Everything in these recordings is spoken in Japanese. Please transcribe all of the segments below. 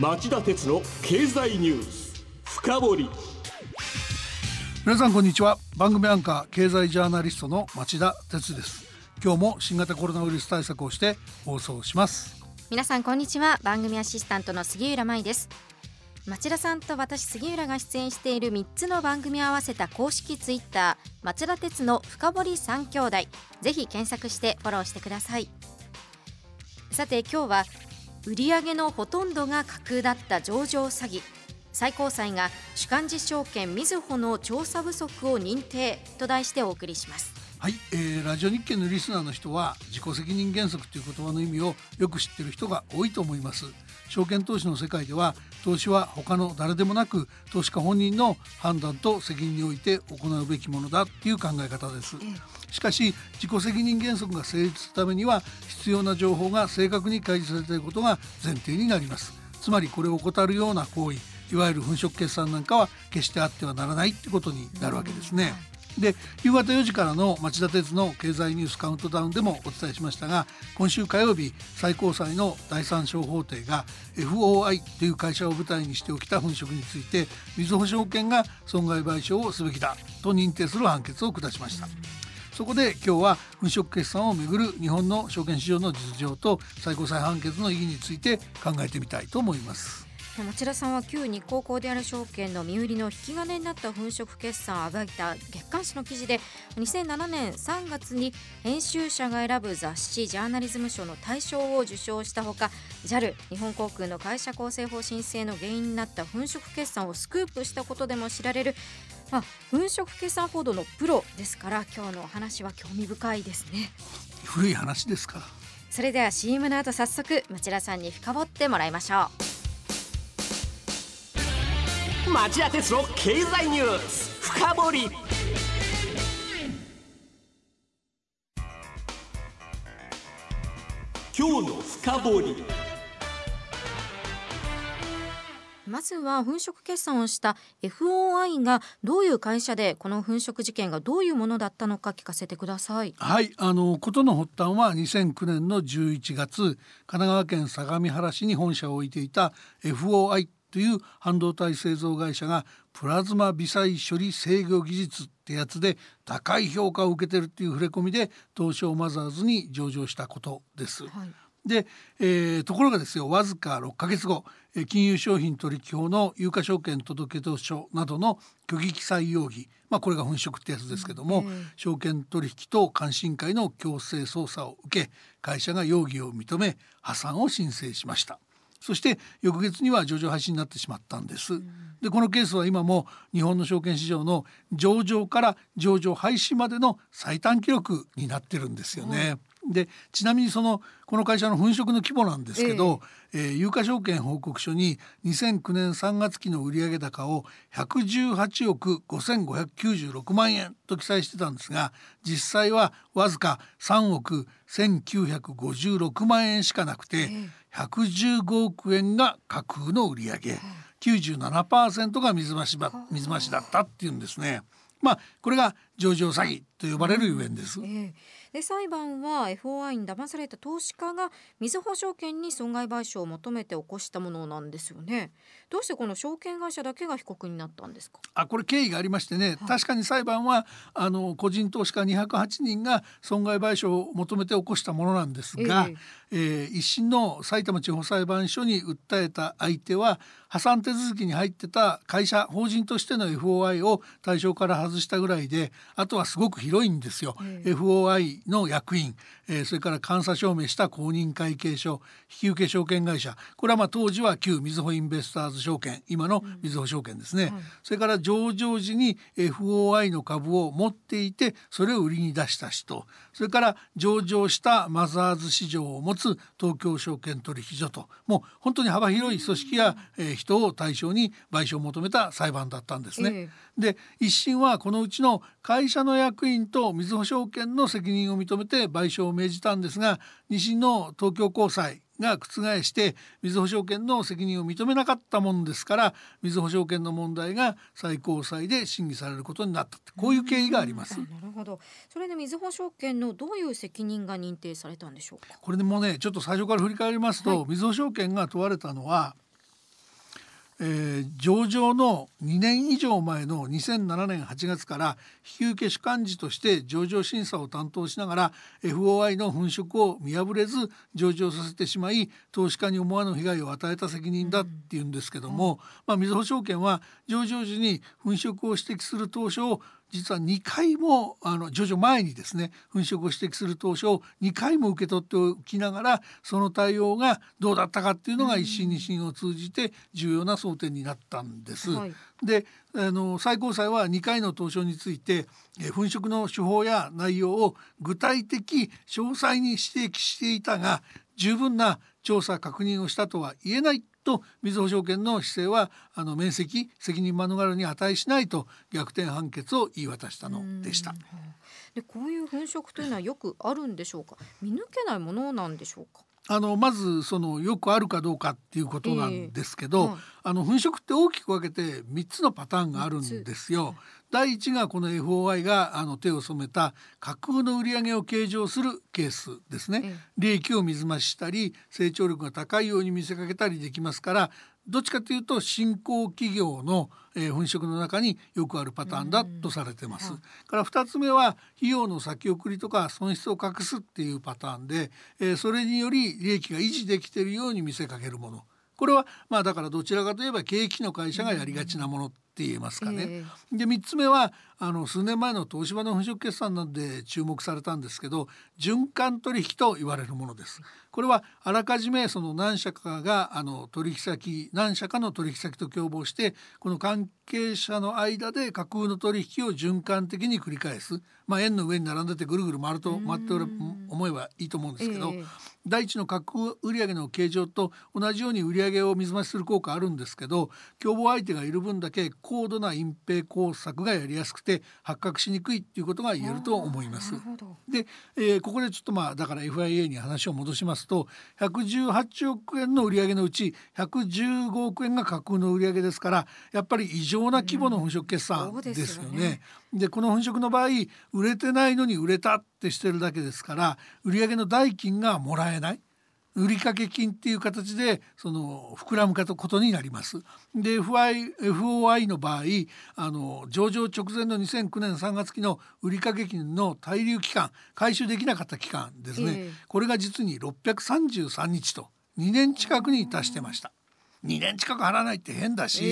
町田鉄の経済ニュース深掘り。皆さんこんにちは。番組アンカー経済ジャーナリストの町田鉄です。今日も新型コロナウイルス対策をして放送します。皆さんこんにちは。番組アシスタントの杉浦舞です。町田さんと私杉浦が出演している3つの番組を合わせた公式ツイッター町田鉄の深掘り3兄弟。ぜひ検索してフォローしてください。さて今日は売上のほとんどが架空だった上場詐欺。最高裁が主幹事証券みずほの調査不足を認定と題してお送りします。はい、えー、ラジオ日経のリスナーの人は自己責任原則という言葉の意味をよく知っている人が多いと思います。証券投資の世界では投資は他の誰でもなく投資家本人の判断と責任において行うべきものだっていう考え方です、しかし自己責任原則が成立するためには必要な情報が正確に開示されていることが前提になります。つまりこれを怠るような行為いわゆる粉飾決算なんかは決してあってはならないってことになるわけですね。で夕方4時からの町田鉄の経済ニュースカウントダウンでもお伝えしましたが今週火曜日最高裁の第三小法廷が FOI という会社を舞台にして起きた粉飾についてみずほ証券が損害賠償をすべきだと認定する判決を下しました。そこで今日は粉飾決算をめぐる日本の証券市場の実情と最高裁判決の意義について考えてみたいと思います。町田さんは旧日光コーディアル証券の身売りの引き金になった粉飾決算を暴いた月刊誌の記事で2007年3月に編集者が選ぶ雑誌ジャーナリズム賞の大賞を受賞したほか JAL 日本航空の会社構成方針性の原因になった粉飾決算をスクープしたことでも知られるまあ、粉飾決算報道のプロですから今日のお話は興味深いですね。古い話ですから。それでは CM の後早速町田さんに深掘ってもらいましょう町田鉄の経済ニュース深掘り今日の深掘りまずは粉飾決算をした FOI がどういう会社でこの粉飾事件がどういうものだったのか聞かせてください。はいあの事の発端は2009年の11月神奈川県相模原市に本社を置いていた FOI という半導体製造会社がプラズマ微細処理制御技術ってやつで高い評価を受けてるっていう触れ込みで東証マザーズに上場したことです。はいで、えー、ところがですよわずか6か月後金融商品取引法の有価証券届出書などの虚偽記載容疑まあこれが粉飾ってやつですけども、うん、証券取引等監視委員会の強制捜査を受け会社が容疑を認め破産を申請しました。そして翌月には上場廃止になってしまったんです。でこのケースは今も日本の証券市場の上場から上場廃止までの最短記録になってるんですよね。でちなみにそのこの会社の粉飾の規模なんですけど、えー、えー、有価証券報告書に2009年3月期の売上高を118億5596万円と記載してたんですが実際はわずか3億1956万円しかなくて、えー115億円が架空の売り上げ97%が水増しば水増しだったっていうんですね。まあこれが上場詐欺と呼ばれるゆえんです。えーで裁判は FOI に騙された投資家がみずほ証券に損害賠償を求めて起こしたものなんですよね。どうしてこの証券会社だけが被告になったんですか？あこれ経緯がありましてね、はい、確かに裁判はあの個人投資家208人が損害賠償を求めて起こしたものなんですが、えー、えー、一審の埼玉地方裁判所に訴えた相手は破産手続きに入ってた会社法人としての FOI を対象から外したぐらいであとはすごく広いんですよ。えー、FOI の役員、えー、それから監査証明した公認会計書引受証券会社。これはまあ当時は旧みずほインベスターズ証券。今のみずほ証券ですね、うんそれから上場時に FOI の株を持っていてそれを売りに出した人。それから上場したマザーズ市場を持つ東京証券取引所と。もう本当に幅広い組織や、えー、人を対象に賠償を求めた裁判だったんですね。えーで一審はこのうちの会社の役員とみずほ証券の責任を認めて賠償を命じたんですが二審の東京高裁が覆してみずほ証券の責任を認めなかったもんですからみずほ証券の問題が最高裁で審議されることになったこういう経緯があります。なるほど。それでみずほ証券のどういう責任が認定されたんでしょうか？これでもねちょっと最初から振り返りますと、みずほ証券が問われたのはえー、上場の2年以上前の2007年8月から引受主幹事として上場審査を担当しながら FOI の粉飾を見破れず上場させてしまい投資家に思わぬ被害を与えた責任だっていうんですけども、まあ、みずほ証券は上場時に粉飾を指摘する当初を実は2回もあの徐々前にですね粉飾を指摘する当初を2回も受け取っておきながらその対応がどうだったかっていうのが一審二審を通じて重要な争点になったんです。はい、であの最高裁は2回の答書について粉飾の手法や内容を具体的詳細に指摘していたが十分な調査確認をしたとは言えないとみずほ証券の姿勢はあの免責責任免れに値しないと逆転判決を言い渡したのでした。でこういう粉飾というのはよくあるんでしょうか？見抜けないものなんでしょうか？あのまずそのよくあるかどうかっていうことなんですけど、えーはい、あの粉飾って大きく分けて3つのパターンがあるんですよ。第1がこの FOI があの手を染めた架空の売上を計上するケースですね、利益を水増ししたり成長力が高いように見せかけたりできますからどっちかというと新興企業の、えー、粉飾の中によくあるパターンだとされてます。から2つ目は費用の先送りとか損失を隠すっていうパターンで、えー、それにより利益が維持できているように見せかけるもの。これはまあだからどちらかといえば景気の会社がやりがちなものって言えますかね。えー、で3つ目はあの数年前の東芝の粉飾決算なんで注目されたんですけど循環取引と言われるものです。これはあらかじめその何社かがあの取引先何社かの取引先と共謀してこの関係者の間で架空の取引を循環的に繰り返す、まあ、円の上に並んでてぐるぐる回ると回っておる思えばいいと思うんですけど、えー、第一の架空売上の形状と同じように売上を水増しする効果あるんですけど共謀相手がいる分だけ高度な隠蔽工作がやりやすくて発覚しにくいっていうことが言えると思います。で、えー、ここでちょっとまあだから FIA に話を戻しますと118億円の売上のうち115億円が架空の売上ですからやっぱり異常な規模の粉飾決算ですよね。うん、で、ね、この粉飾の場合売れてないのに売れたってしてるだけですから売上の代金がもらえない。売掛金っていう形でその膨らむことになります。で FOI の場合あの上場直前の2009年3月期の売掛金の滞留期間回収できなかった期間ですね、えー、これが実に633日と2年近くに達してました。2年近く払わないって変だし、え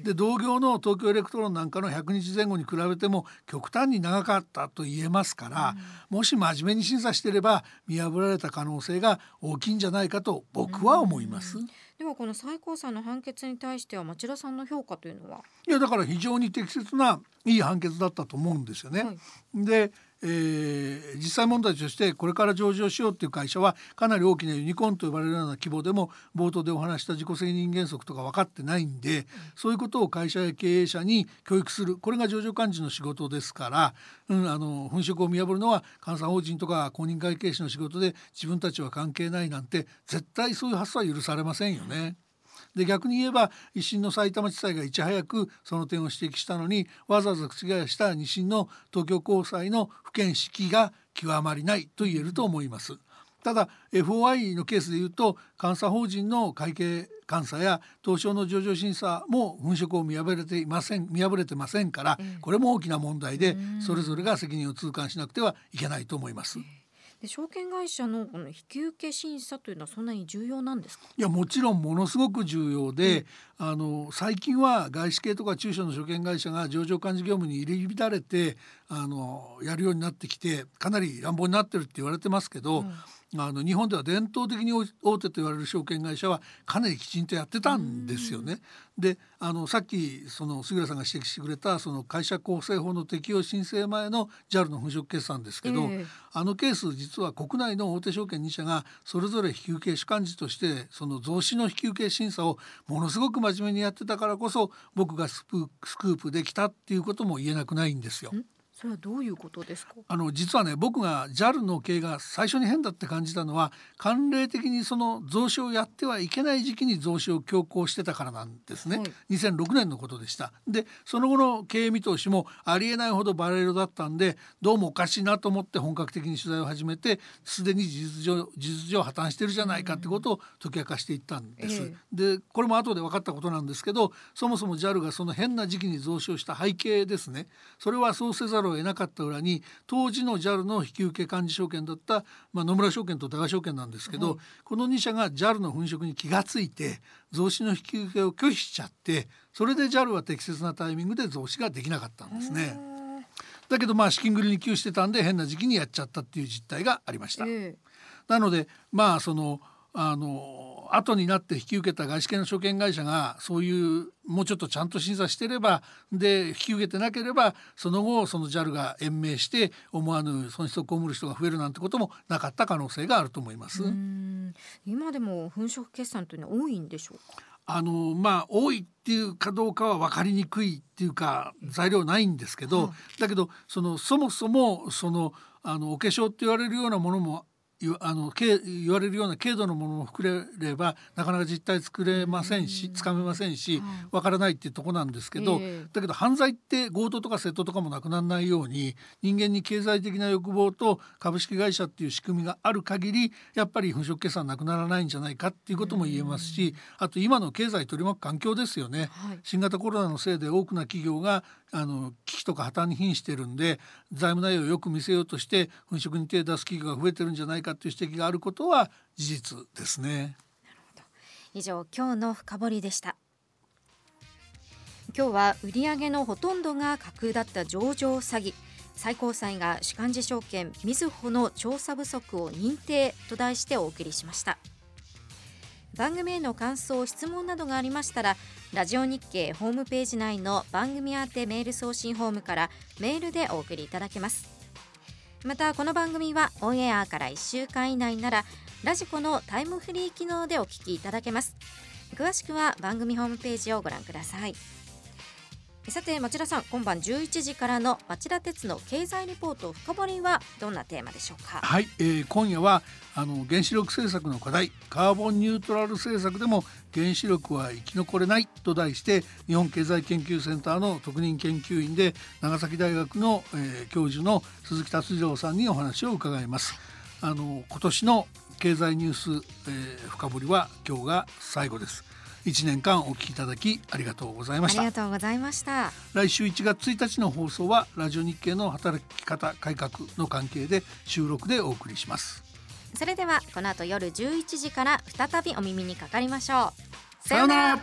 ー、で同業の東京エレクトロンなんかの100日前後に比べても極端に長かったと言えますから、うん、もし真面目に審査してれば見破られた可能性が大きいんじゃないかと僕は思います。ではこの最高裁の判決に対しては町田さんの評価というのは？いやだから非常に適切ないい判決だったと思うんですよね。はい、でえー、実際問題としてこれから上場しようっていう会社はかなり大きなユニコーンと呼ばれるような規模でも冒頭でお話した自己責任原則とか分かってないんで、そういうことを会社や経営者に教育するこれが上場幹事の仕事ですから、うん、あの粉飾を見破るのは監査法人とか公認会計士の仕事で自分たちは関係ないなんて絶対そういう発想は許されませんよね。で逆に言えば一審の埼玉地裁がいち早くその点を指摘したのにわざわざ覆した二審の東京高裁の不見識が極まりないと言えると思います。ただ FOI のケースでいうと監査法人の会計監査や東証の上場審査も粉飾を見破れていません見破れてませんからこれも大きな問題でそれぞれが責任を痛感しなくてはいけないと思います。で証券会社のこの引き受け審査というのはそんなに重要なんですか？いやもちろんものすごく重要で、うん、あの最近は外資系とか中小の証券会社が上場管理業務に入り乱れてあのやるようになってきてかなり乱暴になってるって言われてますけど、うんあの日本では伝統的に大手と言われる証券会社はかなりきちんとやってたんですよね。であのさっきその杉浦さんが指摘してくれたその会社構成法の適用申請前の JAL の粉飾決算ですけど、えー、あのケース実は国内の大手証券2社がそれぞれ引受主幹事としてその増資の引受審査をものすごく真面目にやってたからこそ僕がスクープできたっていうことも言えなくないんですよ。それはどういうことですか？あの実はね僕が JAL の経営が最初に変だって感じたのは慣例的にその増資をやってはいけない時期に増資を強行してたからなんですね、はい、2006年のことでした。でその後の経営見通しもありえないほどバレルだったんでどうもおかしいなと思って本格的に取材を始めてすでに事実上事実上破綻してるじゃないかってことを解き明かしていったんです、えー、でこれも後で分かったことなんですけどそもそも JAL がその変な時期に増資をした背景ですね。それはそうせざるを得なかった裏に当時の JAL の引き受け幹事証券だった、まあ、野村証券と多賀証券なんですけど、この2社が JAL の粉飾に気が付いて増資の引き受けを拒否しちゃってそれで JAL は適切なタイミングで増資ができなかったんですね。だけどまあ資金繰りに窮してたんで変な時期にやっちゃったっていう実態がありました。なのでまあそのあの後になって引き受けた外資系の証券会社がそういうもうちょっとちゃんと審査してればで引き受けてなければその後その JAL が延命して思わぬ損失を被る人が増えるなんてこともなかった可能性があると思います。今でも粉飾決算というのは多いんでしょうかあのまあ多いっていうかどうかは分かりにくいっていうか材料ないんですけど、だけどそのそもそもそのあのお化粧って言われるようなものもあの言われるような軽度のものも含れればなかなか実態作れませんしつかめませんしわからないっていうとこなんですけど、だけど犯罪って強盗とか窃盗とかもなくならないように人間に経済的な欲望と株式会社っていう仕組みがある限りやっぱり粉飾決算なくならないんじゃないかっていうことも言えますしあと今の経済取り巻く環境ですよね。新型コロナのせいで多くの企業があの危機とか破綻に瀕してるんで財務内容をよく見せようとして粉飾に手を出す企業が増えてるんじゃないかという指摘があることは事実ですね。以上今日の深掘でした今日は売上のほとんどが架空だった上場詐欺最高裁が主幹事証券みずほの調査不足を認定と題してお送りしました。番組への感想質問などがありましたらラジオ日経ホームページ内の番組宛てメール送信フォームからメールでお送りいただけます。またこの番組はオンエアから1週間以内ならラジコのタイムフリー機能でお聞きいただけます。詳しくは番組ホームページをご覧ください。さて町田さん今晩11時からの町田鉄の経済リポート深掘りはどんなテーマでしょうか？はい、えー、今夜はあの原子力政策の課題カーボンニュートラル政策でも原子力は生き残れないと題して日本経済研究センターの特任研究員で長崎大学の、えー、教授の鈴木達郎さんにお話を伺います。あの今年の経済ニュース、えー、深掘りは今日が最後です。1年間お聞きいただきありがとうございました。ありがとうございました。来週1月1日の放送はラジオ日経の働き方改革の関係で収録でお送りします。それではこの後夜11時から再びお耳にかかりましょう。さようなら